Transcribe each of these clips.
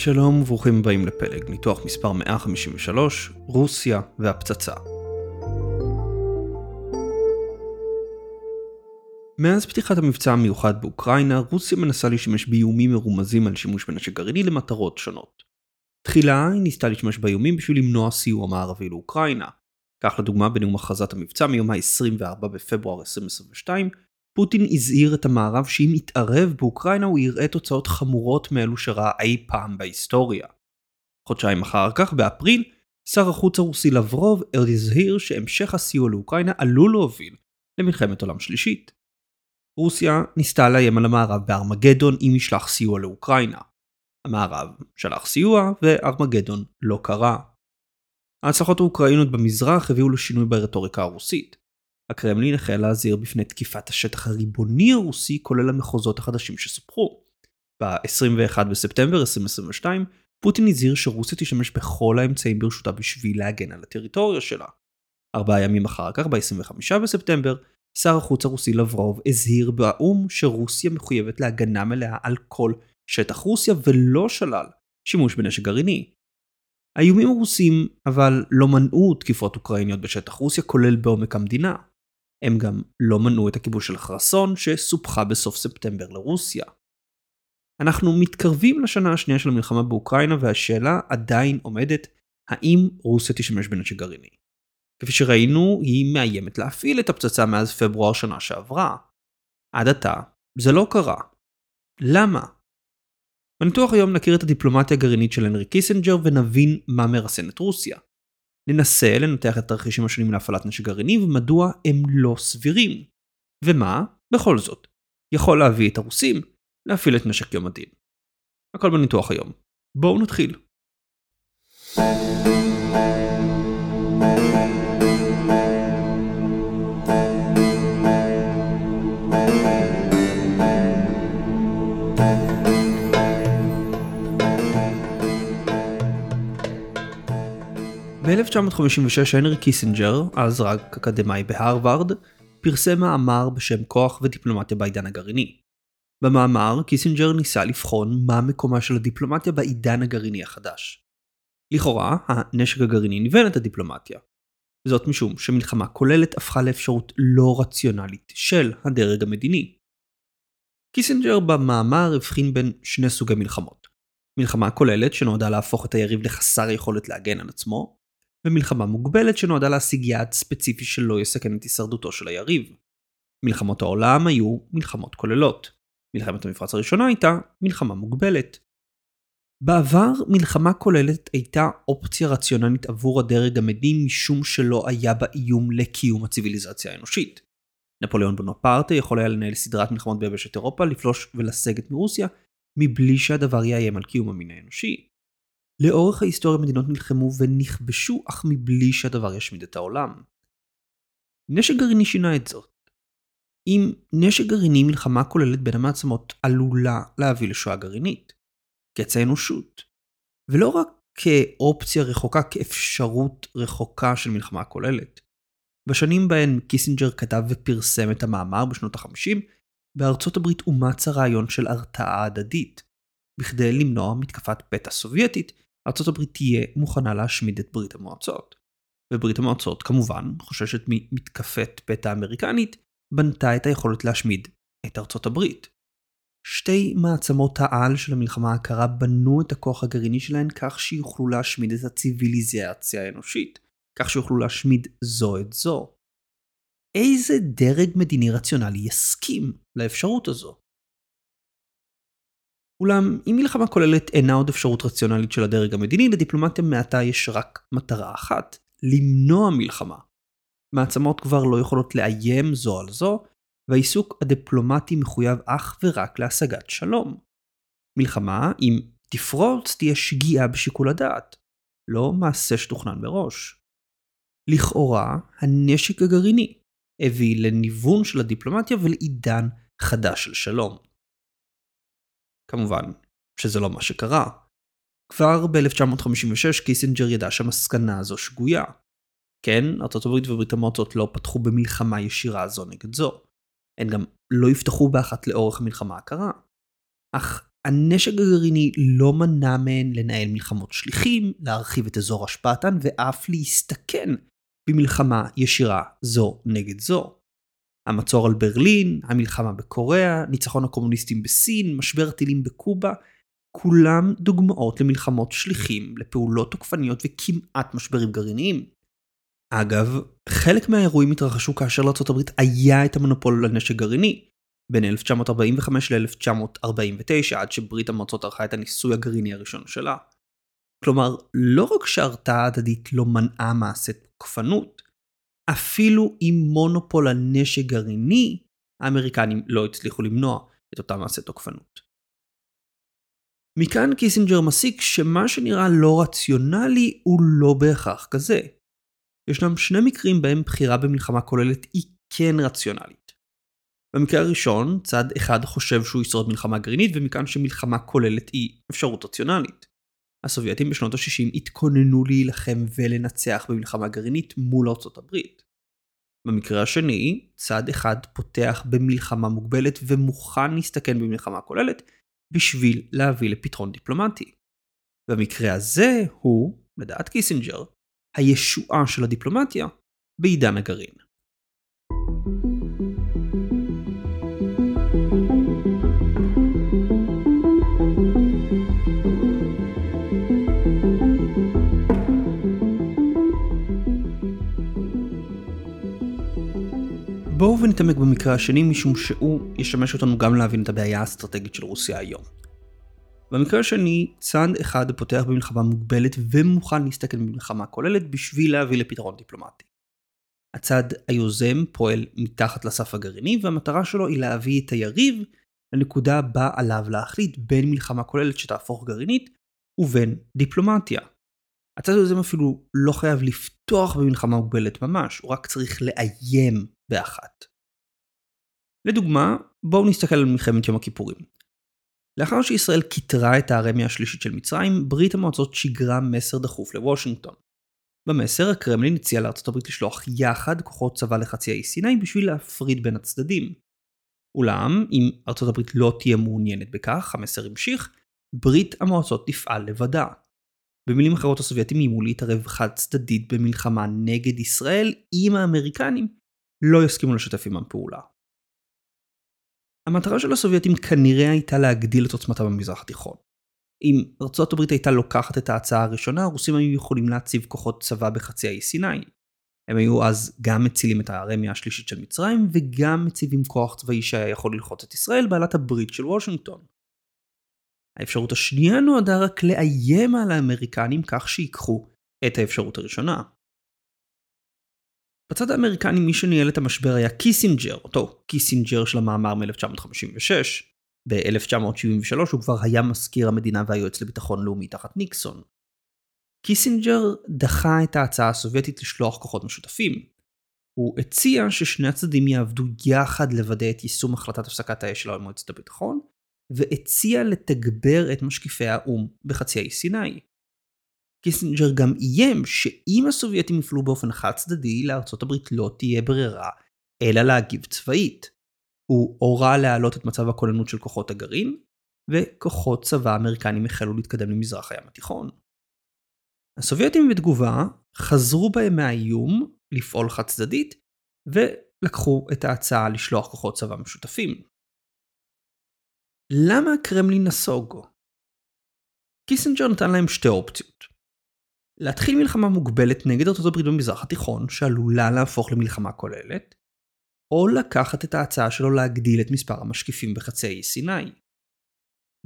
שלום וברוכים הבאים לפלג, ניתוח מספר 153, רוסיה והפצצה. מאז פתיחת המבצע המיוחד באוקראינה, רוסיה מנסה להשתמש באיומים מרומזים על שימוש בנשק גרעיני למטרות שונות. תחילה היא ניסתה להשתמש באיומים בשביל למנוע סיוע מערבי לאוקראינה. כך לדוגמה בנאום הכרזת המבצע מיום ה-24 בפברואר 2022, פוטין הזהיר את המערב שאם יתערב באוקראינה הוא יראה תוצאות חמורות מאלו שראה אי פעם בהיסטוריה. חודשיים אחר כך, באפריל, שר החוץ הרוסי לברוב הזהיר שהמשך הסיוע לאוקראינה עלול להוביל למלחמת עולם שלישית. רוסיה ניסתה לאיים על המערב בארמגדון אם ישלח סיוע לאוקראינה. המערב שלח סיוע וארמגדון לא קרה. ההצלחות האוקראינות במזרח הביאו לשינוי ברטוריקה הרוסית. הקרמלין החל להזהיר בפני תקיפת השטח הריבוני הרוסי כולל המחוזות החדשים שסופחו. ב-21 בספטמבר 2022 פוטין הזהיר שרוסיה תשתמש בכל האמצעים ברשותה בשביל להגן על הטריטוריה שלה. ארבעה ימים אחר כך, ב-25 בספטמבר, שר החוץ הרוסי לברוב הזהיר באו"ם שרוסיה מחויבת להגנה מלאה על כל שטח רוסיה ולא שלל שימוש בנשק גרעיני. האיומים הרוסים אבל לא מנעו תקיפות אוקראיניות בשטח רוסיה כולל בעומק המדינה. הם גם לא מנעו את הכיבוש של חרסון שסופחה בסוף ספטמבר לרוסיה. אנחנו מתקרבים לשנה השנייה של המלחמה באוקראינה והשאלה עדיין עומדת האם רוסיה תשתמש בנשק גרעיני. כפי שראינו היא מאיימת להפעיל את הפצצה מאז פברואר שנה שעברה. עד עתה זה לא קרה. למה? בניתוח היום נכיר את הדיפלומטיה הגרעינית של הנרי קיסנג'ר ונבין מה מרסן את רוסיה. ננסה לנתח את התרחישים השונים להפעלת נשק גרעיני ומדוע הם לא סבירים. ומה, בכל זאת, יכול להביא את הרוסים להפעיל את נשק יום הדין. הכל בניתוח היום. בואו נתחיל. ב-1956 הנרי קיסינג'ר, אז רק אקדמאי בהרווארד, פרסם מאמר בשם כוח ודיפלומטיה בעידן הגרעיני. במאמר קיסינג'ר ניסה לבחון מה מקומה של הדיפלומטיה בעידן הגרעיני החדש. לכאורה, הנשק הגרעיני ניוון את הדיפלומטיה. זאת משום שמלחמה כוללת הפכה לאפשרות לא רציונלית של הדרג המדיני. קיסינג'ר במאמר הבחין בין שני סוגי מלחמות. מלחמה כוללת שנועדה להפוך את היריב לחסר יכולת להגן על עצמו, ומלחמה מוגבלת שנועדה להשיג יעד ספציפי שלא יסכן את הישרדותו של היריב. מלחמות העולם היו מלחמות כוללות. מלחמת המפרץ הראשונה הייתה מלחמה מוגבלת. בעבר מלחמה כוללת הייתה אופציה רציונלית עבור הדרג המדיני משום שלא היה בה איום לקיום הציוויליזציה האנושית. נפוליאון בונפרטה יכול היה לנהל סדרת מלחמות ביבשת אירופה, לפלוש ולסגת מרוסיה, מבלי שהדבר יאיים על קיום המין האנושי. לאורך ההיסטוריה מדינות נלחמו ונכבשו אך מבלי שהדבר ישמיד את העולם. נשק גרעיני שינה את זאת. עם נשק גרעיני מלחמה כוללת בין המעצמות עלולה להביא לשואה גרעינית. קץ האנושות. ולא רק כאופציה רחוקה, כאפשרות רחוקה של מלחמה כוללת. בשנים בהן קיסינג'ר כתב ופרסם את המאמר בשנות ה-50, בארצות הברית אומץ הרעיון של הרתעה הדדית, בכדי למנוע מתקפת פתע סובייטית ארצות הברית תהיה מוכנה להשמיד את ברית המועצות. וברית המועצות כמובן חוששת ממתקפת פתע אמריקנית, בנתה את היכולת להשמיד את ארצות הברית. שתי מעצמות העל של המלחמה הקרה בנו את הכוח הגרעיני שלהן כך שיוכלו להשמיד את הציוויליזציה האנושית, כך שיוכלו להשמיד זו את זו. איזה דרג מדיני רציונלי יסכים לאפשרות הזו? אולם אם מלחמה כוללת אינה עוד אפשרות רציונלית של הדרג המדיני, לדיפלומטיה מעתה יש רק מטרה אחת, למנוע מלחמה. מעצמות כבר לא יכולות לאיים זו על זו, והעיסוק הדיפלומטי מחויב אך ורק להשגת שלום. מלחמה, אם תפרוץ, תהיה שגיאה בשיקול הדעת, לא מעשה שתוכנן מראש. לכאורה, הנשק הגרעיני הביא לניוון של הדיפלומטיה ולעידן חדש של שלום. כמובן שזה לא מה שקרה. כבר ב-1956 קיסינג'ר ידע שהמסקנה הזו שגויה. כן, ארה"ב וברית המועצות לא פתחו במלחמה ישירה זו נגד זו. הן גם לא יפתחו באחת לאורך המלחמה הקרה. אך הנשק הגרעיני לא מנע מהן לנהל מלחמות שליחים, להרחיב את אזור השפעתן ואף להסתכן במלחמה ישירה זו נגד זו. המצור על ברלין, המלחמה בקוריאה, ניצחון הקומוניסטים בסין, משבר טילים בקובה, כולם דוגמאות למלחמות שליחים, לפעולות תוקפניות וכמעט משברים גרעיניים. אגב, חלק מהאירועים התרחשו כאשר לארה"ב היה את המונופול על נשק גרעיני, בין 1945 ל-1949 עד שברית המועצות ערכה את הניסוי הגרעיני הראשון שלה. כלומר, לא רק שהרתעה הדדית לא מנעה מעשה תוקפנות, אפילו עם מונופול הנשק גרעיני, האמריקנים לא הצליחו למנוע את אותה מעשה תוקפנות. מכאן קיסינג'ר מסיק שמה שנראה לא רציונלי הוא לא בהכרח כזה. ישנם שני מקרים בהם בחירה במלחמה כוללת היא כן רציונלית. במקרה הראשון, צד אחד חושב שהוא ישרוד מלחמה גרעינית ומכאן שמלחמה כוללת היא אפשרות רציונלית. הסובייטים בשנות ה-60 התכוננו להילחם ולנצח במלחמה גרעינית מול ארצות הברית. במקרה השני, צד אחד פותח במלחמה מוגבלת ומוכן להסתכן במלחמה כוללת בשביל להביא לפתרון דיפלומטי. במקרה הזה הוא, לדעת קיסינג'ר, הישועה של הדיפלומטיה בעידן הגרעין. בואו ונתעמק במקרה השני משום שהוא ישמש אותנו גם להבין את הבעיה האסטרטגית של רוסיה היום. במקרה השני, צד אחד פותח במלחמה מוגבלת ומוכן להסתכל במלחמה כוללת בשביל להביא לפתרון דיפלומטי. הצד היוזם פועל מתחת לסף הגרעיני והמטרה שלו היא להביא את היריב לנקודה בה עליו להחליט בין מלחמה כוללת שתהפוך גרעינית ובין דיפלומטיה. הצד היוזם אפילו לא חייב לפתוח במלחמה מוגבלת ממש, הוא רק צריך לאיים באחת. לדוגמה, בואו נסתכל על מלחמת יום הכיפורים. לאחר שישראל כיתרה את הארמיה השלישית של מצרים, ברית המועצות שיגרה מסר דחוף לוושינגטון. במסר הקרמלין הציע לארצות הברית לשלוח יחד כוחות צבא לחצי האי סיני בשביל להפריד בין הצדדים. אולם, אם ארצות הברית לא תהיה מעוניינת בכך, המסר המשיך, ברית המועצות תפעל לבדה. במילים אחרות הסובייטים איימו להתערב חד צדדית במלחמה נגד ישראל אם האמריקנים לא יסכימו לשתף עמם פעולה. המטרה של הסובייטים כנראה הייתה להגדיל את עוצמתה במזרח התיכון. אם ארצות הברית הייתה לוקחת את ההצעה הראשונה, הרוסים היו יכולים להציב כוחות צבא בחצי האי סיני. הם היו אז גם מצילים את הארמיה השלישית של מצרים, וגם מציבים כוח צבאי שהיה יכול ללחוץ את ישראל בעלת הברית של וושינגטון. האפשרות השנייה נועדה רק לאיים על האמריקנים כך שיקחו את האפשרות הראשונה. בצד האמריקני מי שניהל את המשבר היה קיסינג'ר, אותו קיסינג'ר של המאמר מ-1956. ב-1973 הוא כבר היה מזכיר המדינה והיועץ לביטחון לאומי תחת ניקסון. קיסינג'ר דחה את ההצעה הסובייטית לשלוח כוחות משותפים. הוא הציע ששני הצדדים יעבדו יחד לוודא את יישום החלטת הפסקת האש של מועצת הביטחון, והציע לתגבר את משקיפי האו"ם בחצי האי סיני. קיסינג'ר גם איים שאם הסובייטים יפעלו באופן חד צדדי, לארצות הברית לא תהיה ברירה, אלא להגיב צבאית. הוא הורה להעלות את מצב הכוננות של כוחות הגרעין, וכוחות צבא אמריקנים החלו להתקדם למזרח הים התיכון. הסובייטים בתגובה חזרו בהם מהאיום לפעול חד צדדית, ולקחו את ההצעה לשלוח כוחות צבא משותפים. למה הקרמלין נסוג? קיסינג'ר נתן להם שתי אופציות. להתחיל מלחמה מוגבלת נגד ארצות הברית במזרח התיכון, שעלולה להפוך למלחמה כוללת, או לקחת את ההצעה שלו להגדיל את מספר המשקיפים בחצי האי סיני.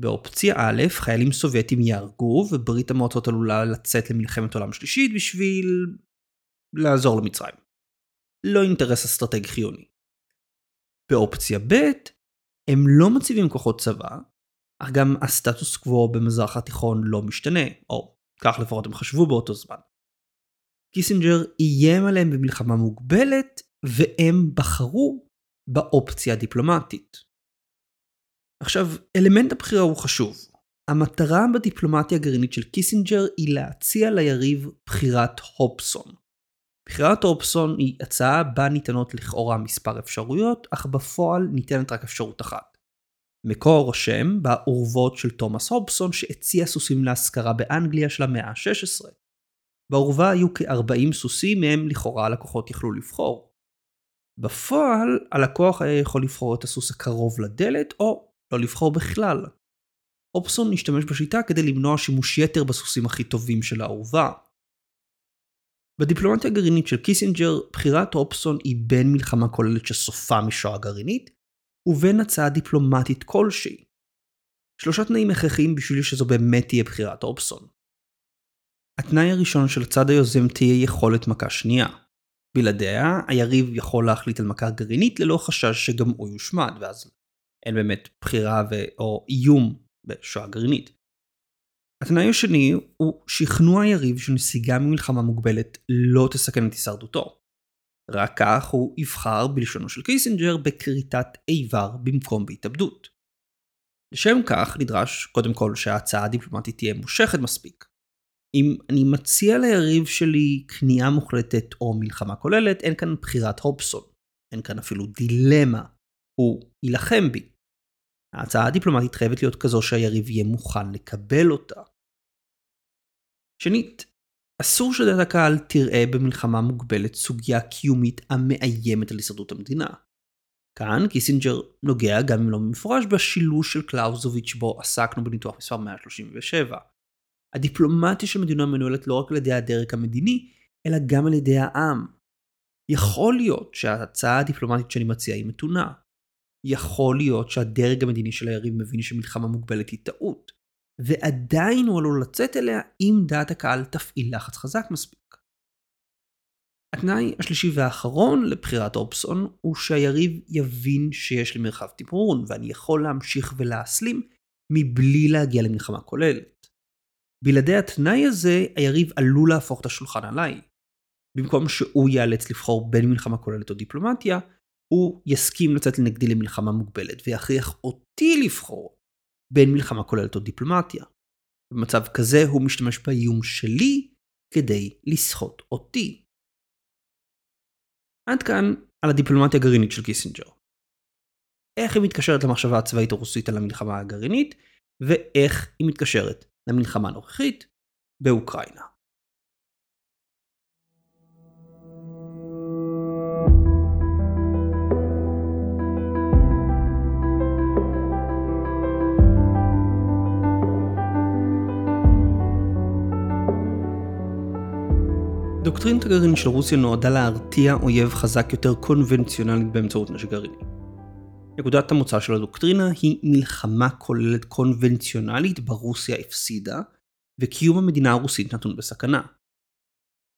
באופציה א', חיילים סובייטים יהרגו, וברית המועצות עלולה לצאת למלחמת עולם שלישית בשביל לעזור למצרים. לא אינטרס אסטרטגי חיוני. באופציה ב', הם לא מציבים כוחות צבא, אך גם הסטטוס קוו במזרח התיכון לא משתנה, או כך לפחות הם חשבו באותו זמן. קיסינג'ר איים עליהם במלחמה מוגבלת, והם בחרו באופציה הדיפלומטית. עכשיו, אלמנט הבחירה הוא חשוב. המטרה בדיפלומטיה הגרעינית של קיסינג'ר היא להציע ליריב בחירת הובסון. בחירת הופסון היא הצעה בה ניתנות לכאורה מספר אפשרויות, אך בפועל ניתנת רק אפשרות אחת. מקור רושם באורוות של תומאס הובסון שהציע סוסים להשכרה באנגליה של המאה ה-16. באורווה היו כ-40 סוסים מהם לכאורה הלקוחות יכלו לבחור. בפועל הלקוח היה יכול לבחור את הסוס הקרוב לדלת או לא לבחור בכלל. אופסון השתמש בשיטה כדי למנוע שימוש יתר בסוסים הכי טובים של האורווה. בדיפלומטיה הגרעינית של קיסינג'ר, בחירת הובסון היא בין מלחמה כוללת שסופה משואה גרעינית, ובין הצעה דיפלומטית כלשהי. שלושה תנאים הכרחיים בשביל שזו באמת תהיה בחירת הובסון. התנאי הראשון של הצד היוזם תהיה יכולת מכה שנייה. בלעדיה, היריב יכול להחליט על מכה גרעינית ללא חשש שגם הוא יושמד, ואז אין באמת בחירה ו... או איום במשואה גרעינית. התנאי השני הוא שכנוע היריב שנסיגה ממלחמה מוגבלת לא תסכן את הישרדותו. רק כך הוא יבחר בלשונו של קיסינג'ר בכריתת איבר במקום בהתאבדות. לשם כך נדרש קודם כל שההצעה הדיפלומטית תהיה מושכת מספיק. אם אני מציע ליריב שלי כניעה מוחלטת או מלחמה כוללת, אין כאן בחירת הובסון. אין כאן אפילו דילמה. הוא יילחם בי. ההצעה הדיפלומטית חייבת להיות כזו שהיריב יהיה מוכן לקבל אותה. שנית, אסור שדעת הקהל תראה במלחמה מוגבלת סוגיה קיומית המאיימת על הישרדות המדינה. כאן קיסינג'ר נוגע גם אם לא במפורש בשילוש של קלאוזוביץ' בו עסקנו בניתוח מספר 137. הדיפלומטיה של מדינה מנוהלת לא רק על ידי הדרג המדיני, אלא גם על ידי העם. יכול להיות שההצעה הדיפלומטית שאני מציע היא מתונה. יכול להיות שהדרג המדיני של היריב מבין שמלחמה מוגבלת היא טעות. ועדיין הוא עלול לצאת אליה אם דעת הקהל תפעיל לחץ חזק מספיק. התנאי השלישי והאחרון לבחירת אופסון הוא שהיריב יבין שיש לי מרחב תמרון ואני יכול להמשיך ולהסלים מבלי להגיע למלחמה כוללת. בלעדי התנאי הזה היריב עלול להפוך את השולחן עליי. במקום שהוא ייאלץ לבחור בין מלחמה כוללת או דיפלומטיה, הוא יסכים לצאת לנגדי למלחמה מוגבלת ויכריח אותי לבחור בין מלחמה כוללת או דיפלומטיה. במצב כזה הוא משתמש באיום שלי כדי לסחוט אותי. עד כאן על הדיפלומטיה הגרעינית של קיסינג'ר. איך היא מתקשרת למחשבה הצבאית הרוסית על המלחמה הגרעינית, ואיך היא מתקשרת למלחמה הנוכחית באוקראינה. דוקטרינת הגרעין של רוסיה נועדה להרתיע אויב חזק יותר קונבנציונלית באמצעות נשק גרעיני. נקודת המוצא של הדוקטרינה היא מלחמה כוללת קונבנציונלית ברוסיה הפסידה, וקיום המדינה הרוסית נתון בסכנה.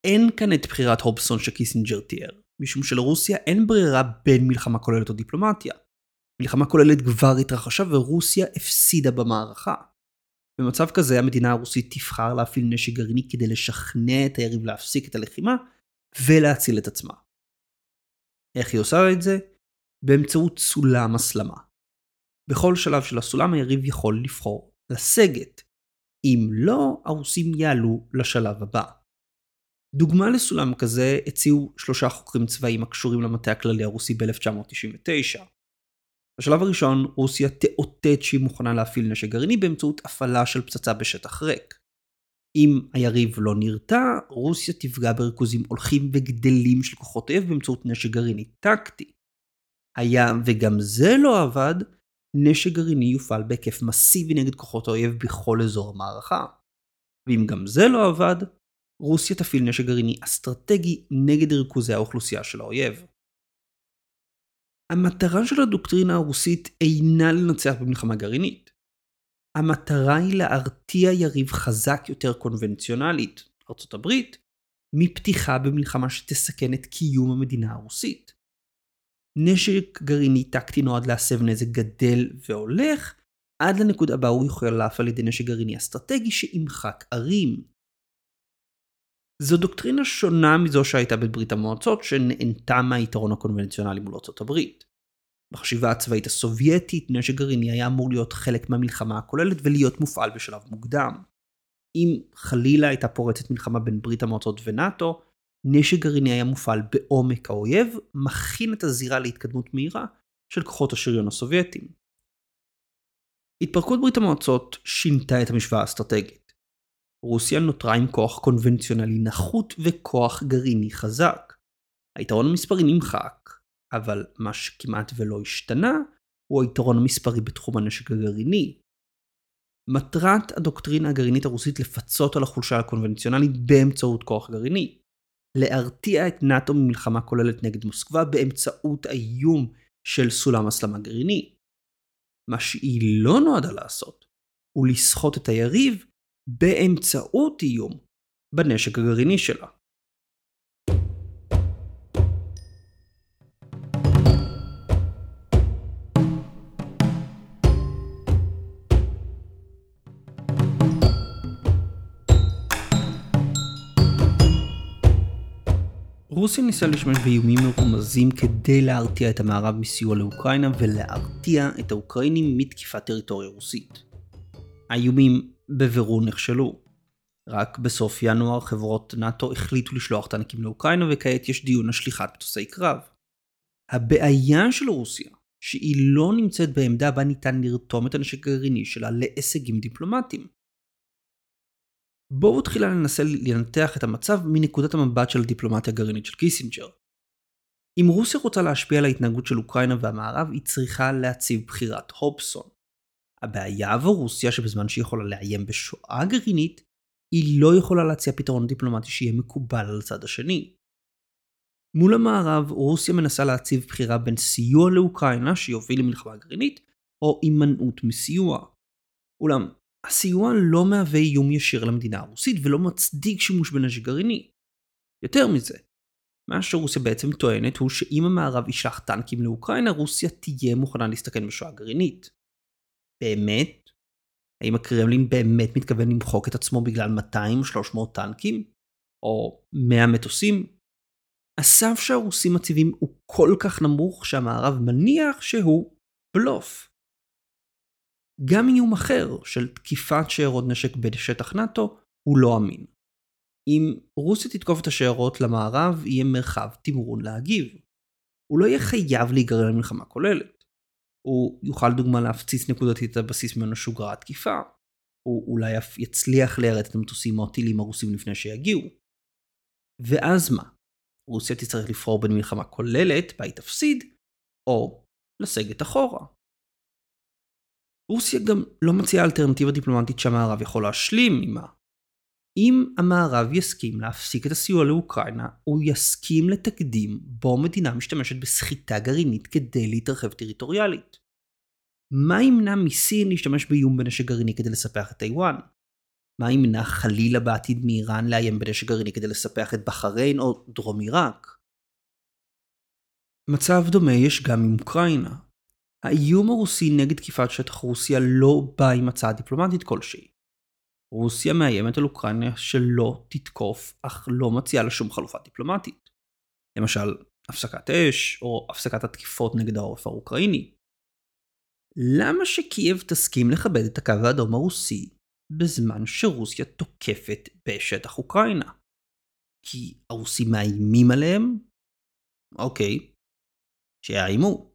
אין כאן את בחירת הובסון שקיסינג'ר תיאר, משום שלרוסיה אין ברירה בין מלחמה כוללת או דיפלומטיה. מלחמה כוללת כבר התרחשה ורוסיה הפסידה במערכה. במצב כזה המדינה הרוסית תבחר להפעיל נשק גרעיני כדי לשכנע את היריב להפסיק את הלחימה ולהציל את עצמה. איך היא עושה את זה? באמצעות סולם הסלמה. בכל שלב של הסולם היריב יכול לבחור לסגת. אם לא, הרוסים יעלו לשלב הבא. דוגמה לסולם כזה הציעו שלושה חוקרים צבאיים הקשורים למטה הכללי הרוסי ב-1999. בשלב הראשון, רוסיה תאותת שהיא מוכנה להפעיל נשק גרעיני באמצעות הפעלה של פצצה בשטח ריק. אם היריב לא נרתע, רוסיה תפגע בריכוזים הולכים וגדלים של כוחות אויב באמצעות נשק גרעיני טקטי. היה וגם זה לא עבד, נשק גרעיני יופעל בהיקף מסיבי נגד כוחות האויב בכל אזור המערכה. ואם גם זה לא עבד, רוסיה תפעיל נשק גרעיני אסטרטגי נגד ריכוזי האוכלוסייה של האויב. המטרה של הדוקטרינה הרוסית אינה לנצח במלחמה גרעינית. המטרה היא להרתיע יריב חזק יותר קונבנציונלית, ארצות הברית, מפתיחה במלחמה שתסכן את קיום המדינה הרוסית. נשק גרעיני טקטי נועד להסב נזק גדל והולך, עד לנקודה בה הוא יכול להפעל על ידי נשק גרעיני אסטרטגי שימחק ערים. זו דוקטרינה שונה מזו שהייתה בברית המועצות שנהנתה מהיתרון הקונבנציונלי מול ארצות הברית. בחשיבה הצבאית הסובייטית נשק גרעיני היה אמור להיות חלק מהמלחמה הכוללת ולהיות מופעל בשלב מוקדם. אם חלילה הייתה פורצת מלחמה בין ברית המועצות ונאט"ו, נשק גרעיני היה מופעל בעומק האויב, מכין את הזירה להתקדמות מהירה של כוחות השריון הסובייטים. התפרקות ברית המועצות שינתה את המשוואה האסטרטגית. רוסיה נותרה עם כוח קונבנציונלי נחות וכוח גרעיני חזק. היתרון המספרי נמחק, אבל מה שכמעט ולא השתנה הוא היתרון המספרי בתחום הנשק הגרעיני. מטרת הדוקטרינה הגרעינית הרוסית לפצות על החולשה הקונבנציונלית באמצעות כוח גרעיני. להרתיע את נאט"ו ממלחמה כוללת נגד מוסקבה באמצעות האיום של סולם הסלמה גרעיני. מה שהיא לא נועדה לעשות הוא לסחוט את היריב באמצעות איום בנשק הגרעיני שלה. רוסיה ניסה להשתמש באיומים מרומזים כדי להרתיע את המערב מסיוע לאוקראינה ולהרתיע את האוקראינים מתקיפת טריטוריה רוסית. האיומים בבירור נכשלו. רק בסוף ינואר חברות נאט"ו החליטו לשלוח טנקים לאוקראינה וכעת יש דיון על שליחת מטוסי קרב. הבעיה של רוסיה, שהיא לא נמצאת בעמדה בה ניתן לרתום את הנשק הגרעיני שלה להישגים דיפלומטיים. בואו תחילה ננסה לנתח את המצב מנקודת המבט של הדיפלומטיה הגרעינית של קיסינג'ר. אם רוסיה רוצה להשפיע על ההתנהגות של אוקראינה והמערב, היא צריכה להציב בחירת הובסון. הבעיה עבור רוסיה שבזמן שהיא יכולה לאיים בשואה גרעינית, היא לא יכולה להציע פתרון דיפלומטי שיהיה מקובל על הצד השני. מול המערב, רוסיה מנסה להציב בחירה בין סיוע לאוקראינה שיוביל למלחמה גרעינית, או הימנעות מסיוע. אולם, הסיוע לא מהווה איום ישיר למדינה הרוסית ולא מצדיק שימוש בנשק גרעיני. יותר מזה, מה שרוסיה בעצם טוענת הוא שאם המערב ישלח טנקים לאוקראינה, רוסיה תהיה מוכנה להסתכן בשואה גרעינית. באמת? האם הקרמלין באמת מתכוון למחוק את עצמו בגלל 200-300 טנקים? או 100 מטוסים? הסף שהרוסים מציבים הוא כל כך נמוך שהמערב מניח שהוא בלוף. גם איום אחר של תקיפת שיירות נשק בשטח נאט"ו הוא לא אמין. אם רוסיה תתקוף את השיירות למערב, יהיה מרחב תמרון להגיב. הוא לא יהיה חייב להיגרר למלחמה כוללת. הוא יוכל דוגמה להפציץ נקודתית את הבסיס ממנו שוגרה התקיפה. הוא אולי יצליח ליירט את המטוסים או הטילים הרוסים לפני שיגיעו. ואז מה? רוסיה תצטרך לבחור בין מלחמה כוללת, בה היא תפסיד, או לסגת אחורה. רוסיה גם לא מציעה אלטרנטיבה דיפלומטית שהמערב יכול להשלים עימה. אם המערב יסכים להפסיק את הסיוע לאוקראינה, הוא יסכים לתקדים בו מדינה משתמשת בסחיטה גרעינית כדי להתרחב טריטוריאלית. מה ימנע מסין להשתמש באיום בנשק גרעיני כדי לספח את טיוואן? מה ימנע חלילה בעתיד מאיראן לאיים בנשק גרעיני כדי לספח את בחריין או דרום עיראק? מצב דומה יש גם עם אוקראינה. האיום הרוסי נגד תקיפת שטח רוסיה לא בא עם הצעה דיפלומטית כלשהי. רוסיה מאיימת על אוקראינה שלא תתקוף, אך לא מציעה לה שום חלופה דיפלומטית. למשל, הפסקת אש, או הפסקת התקיפות נגד העורף האוקראיני. למה שקייב תסכים לכבד את הקו האדום הרוסי בזמן שרוסיה תוקפת בשטח אוקראינה? כי הרוסים מאיימים עליהם? אוקיי, שיאיימו.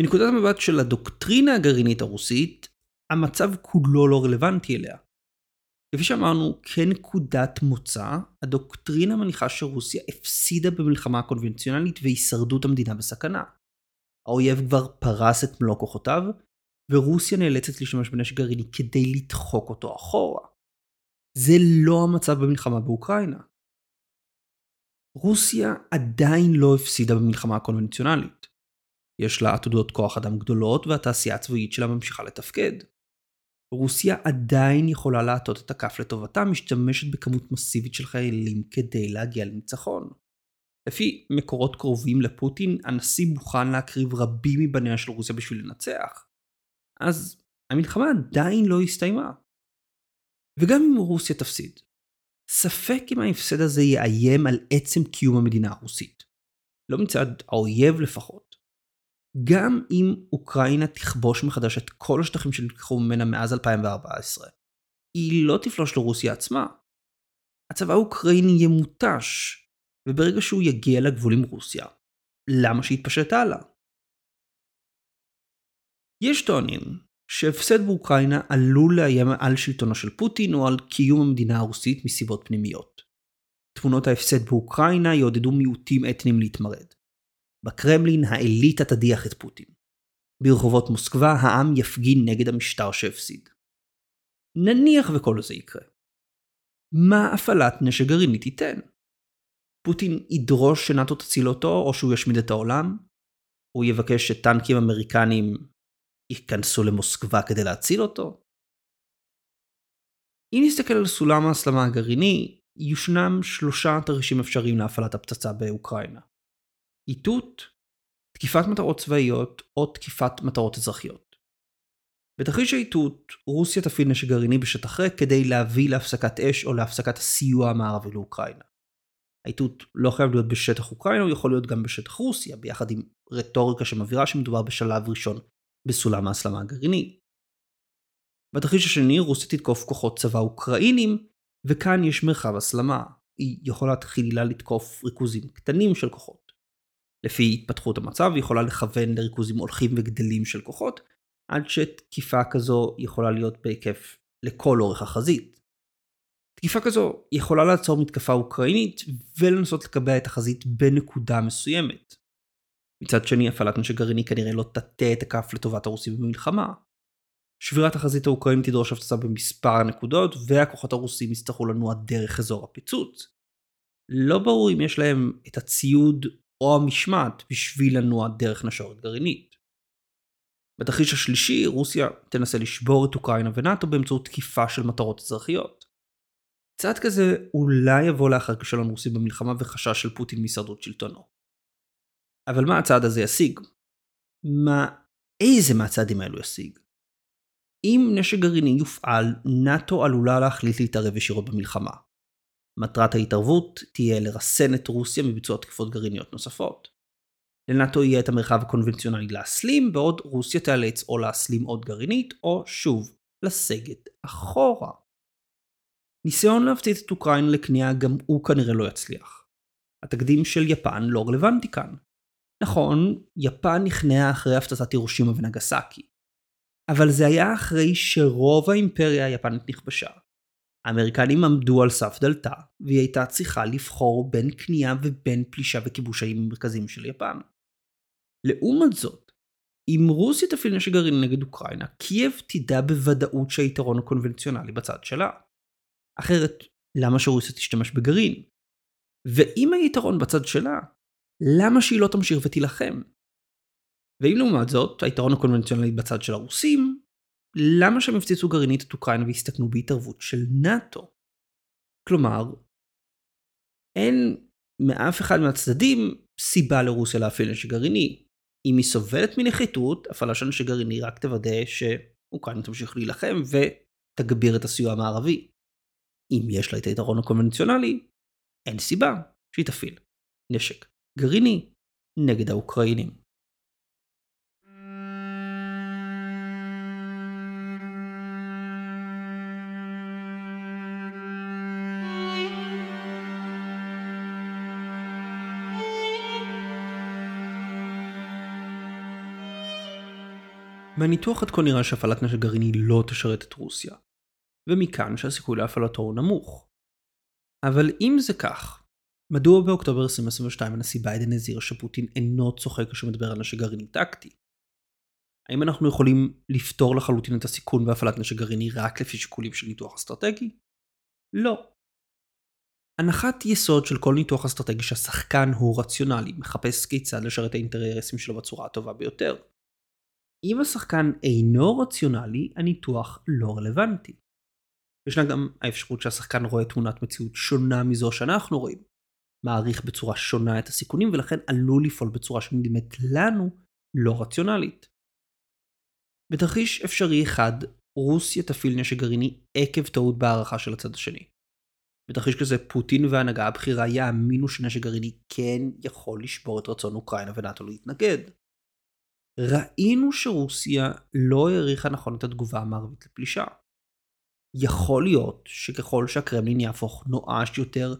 מנקודת המבט של הדוקטרינה הגרעינית הרוסית, המצב כולו לא רלוונטי אליה. כפי שאמרנו, כנקודת מוצא, הדוקטרינה מניחה שרוסיה הפסידה במלחמה הקונבנציונלית והישרדות המדינה בסכנה. האויב כבר פרס את מלוא כוחותיו, ורוסיה נאלצת להשתמש בנשק גרעיני כדי לדחוק אותו אחורה. זה לא המצב במלחמה באוקראינה. רוסיה עדיין לא הפסידה במלחמה הקונבנציונלית. יש לה עתודות כוח אדם גדולות והתעשייה הצבאית שלה ממשיכה לתפקד. רוסיה עדיין יכולה להטות את הכף לטובתה, משתמשת בכמות מסיבית של חיילים כדי להגיע לניצחון. לפי מקורות קרובים לפוטין, הנשיא מוכן להקריב רבים מבניה של רוסיה בשביל לנצח. אז המלחמה עדיין לא הסתיימה. וגם אם רוסיה תפסיד, ספק אם ההפסד הזה יאיים על עצם קיום המדינה הרוסית. לא מצד האויב לפחות. גם אם אוקראינה תכבוש מחדש את כל השטחים שנלקחו ממנה מאז 2014, היא לא תפלוש לרוסיה עצמה. הצבא האוקראיני יהיה מותש, וברגע שהוא יגיע לגבול עם רוסיה, למה שיתפשט הלאה? יש טוענים שהפסד באוקראינה עלול לאיים על שלטונו של פוטין או על קיום המדינה הרוסית מסיבות פנימיות. תמונות ההפסד באוקראינה יעודדו מיעוטים אתניים להתמרד. בקרמלין האליטה תדיח את פוטין. ברחובות מוסקבה העם יפגין נגד המשטר שהפסיד. נניח וכל זה יקרה. מה הפעלת נשק גרעיני תיתן? פוטין ידרוש שנאט"ו תציל אותו או שהוא ישמיד את העולם? הוא יבקש שטנקים אמריקנים ייכנסו למוסקבה כדי להציל אותו? אם נסתכל על סולם ההסלמה הגרעיני, יושנם שלושה תרחישים אפשריים להפעלת הפצצה באוקראינה. איתות, תקיפת מטרות צבאיות או תקיפת מטרות אזרחיות. בתרחיש האיתות, רוסיה תפעיל נשק גרעיני בשטח ריק כדי להביא להפסקת אש או להפסקת הסיוע המערבי לאוקראינה. האיתות לא חייב להיות בשטח אוקראינה, הוא יכול להיות גם בשטח רוסיה, ביחד עם רטוריקה שמבהירה שמדובר בשלב ראשון בסולם ההסלמה הגרעיני. בתרחיש השני, רוסיה תתקוף כוחות צבא אוקראינים, וכאן יש מרחב הסלמה. היא יכולה תחילה לתקוף ריכוזים קטנים של כוחות. לפי התפתחות המצב, היא יכולה לכוון לריכוזים הולכים וגדלים של כוחות, עד שתקיפה כזו יכולה להיות בהיקף לכל אורך החזית. תקיפה כזו יכולה לעצור מתקפה אוקראינית ולנסות לקבע את החזית בנקודה מסוימת. מצד שני, הפעלת נשק גרעיני כנראה לא תטה את הכף לטובת הרוסים במלחמה. שבירת החזית האוקראינית תדרוש הפצצה במספר הנקודות, והכוחות הרוסים יצטרכו לנוע דרך אזור הפיצוץ. לא ברור אם יש להם את הציוד או המשמעת בשביל לנוע דרך נשרת גרעינית. בתרחיש השלישי, רוסיה תנסה לשבור את אוקראינה ונאט"ו באמצעות תקיפה של מטרות אזרחיות. צעד כזה אולי יבוא לאחר כישלון רוסי במלחמה וחשש של פוטין מהישרדות שלטונו. אבל מה הצעד הזה ישיג? מה, איזה מהצעדים האלו ישיג? אם נשק גרעיני יופעל, נאט"ו עלולה להחליט להתערב ישירות במלחמה. מטרת ההתערבות תהיה לרסן את רוסיה מביצוע תקיפות גרעיניות נוספות. לנאט"ו יהיה את המרחב הקונבנציונלי להסלים, בעוד רוסיה תיאלץ או להסלים עוד גרעינית, או שוב, לסגת אחורה. ניסיון להפציץ את אוקראינה לכניעה גם הוא כנראה לא יצליח. התקדים של יפן לא רלוונטי כאן. נכון, יפן נכנעה אחרי הפצצת הירושימה ונגסקי. אבל זה היה אחרי שרוב האימפריה היפנית נכבשה. האמריקנים עמדו על סף דלתה, והיא הייתה צריכה לבחור בין כניעה ובין פלישה וכיבוש האיים המרכזיים של יפן. לעומת זאת, אם רוסיה תפעיל נשק גרעיני נגד אוקראינה, קייב תדע בוודאות שהיתרון הקונבנציונלי בצד שלה. אחרת, למה שרוסיה תשתמש בגרעין? ואם היתרון בצד שלה, למה שהיא לא תמשיך ותילחם? ואם לעומת זאת, היתרון הקונבנציונלי בצד של הרוסים, למה שהם הפציצו גרעינית את אוקראינה והסתכנו בהתערבות של נאט"ו? כלומר, אין מאף אחד מהצדדים סיבה לרוסיה להפעיל נשק גרעיני. אם היא סובלת מנחיתות, הפעלה של נשק גרעיני רק תוודא שאוקראינה תמשיך להילחם ותגביר את הסיוע המערבי. אם יש לה את היתרון הקונבנציונלי, אין סיבה שהיא תפעיל נשק גרעיני נגד האוקראינים. מהניתוח עד כה נראה שהפעלת נשק גרעיני לא תשרת את רוסיה, ומכאן שהסיכוי להפעלתו הוא נמוך. אבל אם זה כך, מדוע באוקטובר 2022 הנשיא ביידן הזהיר שפוטין אינו צוחק כשהוא מדבר על נשק גרעיני טקטי? האם אנחנו יכולים לפתור לחלוטין את הסיכון בהפעלת נשק גרעיני רק לפי שיקולים של ניתוח אסטרטגי? לא. הנחת יסוד של כל ניתוח אסטרטגי שהשחקן הוא רציונלי, מחפש כיצד לשרת האינטרסים שלו בצורה הטובה ביותר. אם השחקן אינו רציונלי, הניתוח לא רלוונטי. ישנה גם האפשרות שהשחקן רואה תמונת מציאות שונה מזו שאנחנו רואים. מעריך בצורה שונה את הסיכונים ולכן עלול לפעול בצורה שנדמת לנו לא רציונלית. בתרחיש אפשרי אחד, רוסיה תפעיל נשק גרעיני עקב טעות בהערכה של הצד השני. בתרחיש כזה פוטין וההנהגה הבכירה יאמינו שנשק גרעיני כן יכול לשבור את רצון אוקראינה ונאט"ו להתנגד. ראינו שרוסיה לא העריכה נכון את התגובה המערבית לפלישה. יכול להיות שככל שהקרמלין יהפוך נואש יותר,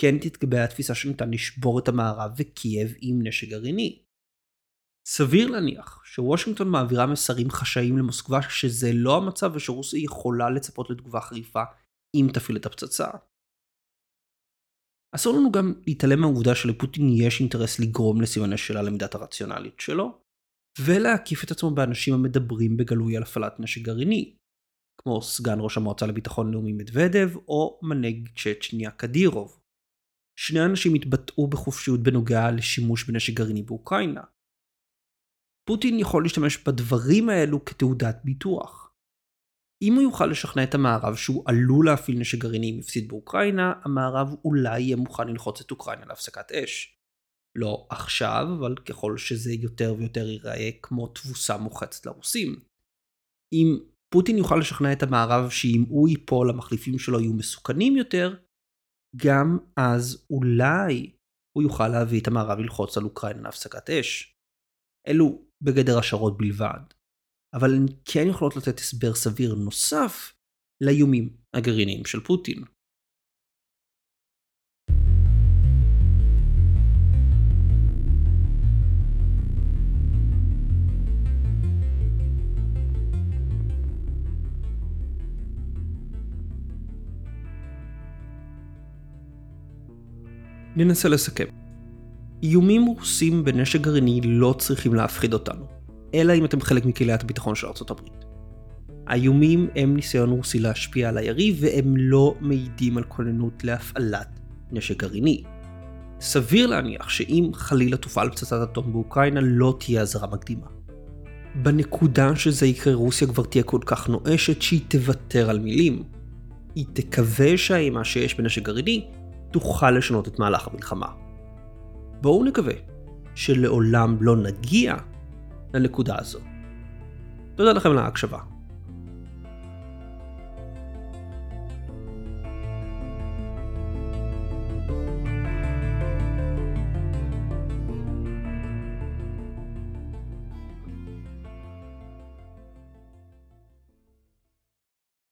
כן תתקבע התפיסה שניתן לשבור את המערב וקייב עם נשק גרעיני. סביר להניח שוושינגטון מעבירה מסרים חשאיים למוסקבה שזה לא המצב ושרוסיה יכולה לצפות לתגובה חריפה אם תפעיל את הפצצה. אסור לנו גם להתעלם מהעובדה שלפוטין יש אינטרס לגרום לסימני שאלה למידת הרציונלית שלו, ולהקיף את עצמו באנשים המדברים בגלוי על הפעלת נשק גרעיני, כמו סגן ראש המועצה לביטחון לאומי מדוודב או מנהיג צ'צ'ניה קדירוב. שני אנשים התבטאו בחופשיות בנוגע לשימוש בנשק גרעיני באוקראינה. פוטין יכול להשתמש בדברים האלו כתעודת ביטוח. אם הוא יוכל לשכנע את המערב שהוא עלול להפעיל נשק גרעיני אם יפסיד באוקראינה, המערב אולי יהיה מוכן ללחוץ את אוקראינה להפסקת אש. לא עכשיו, אבל ככל שזה יותר ויותר ייראה כמו תבוסה מוחצת לרוסים. אם פוטין יוכל לשכנע את המערב שאם הוא ייפול המחליפים שלו יהיו מסוכנים יותר, גם אז אולי הוא יוכל להביא את המערב ללחוץ על אוקראינה להפסקת אש. אלו בגדר השערות בלבד, אבל הן כן יכולות לתת הסבר סביר נוסף לאיומים הגרעיניים של פוטין. ננסה לסכם. איומים רוסים בנשק גרעיני לא צריכים להפחיד אותנו, אלא אם אתם חלק מקהילת הביטחון של ארה"ב. האיומים הם ניסיון רוסי להשפיע על היריב והם לא מעידים על כוננות להפעלת נשק גרעיני. סביר להניח שאם חלילה תופעל פצצת אטום באוקראינה לא תהיה אזהרה מקדימה. בנקודה שזה יקרה רוסיה כבר תהיה כל כך נואשת שהיא תוותר על מילים. היא תקווה שהאימה שיש בנשק גרעיני תוכל לשנות את מהלך המלחמה. בואו נקווה שלעולם לא נגיע לנקודה הזו. תודה לכם על ההקשבה.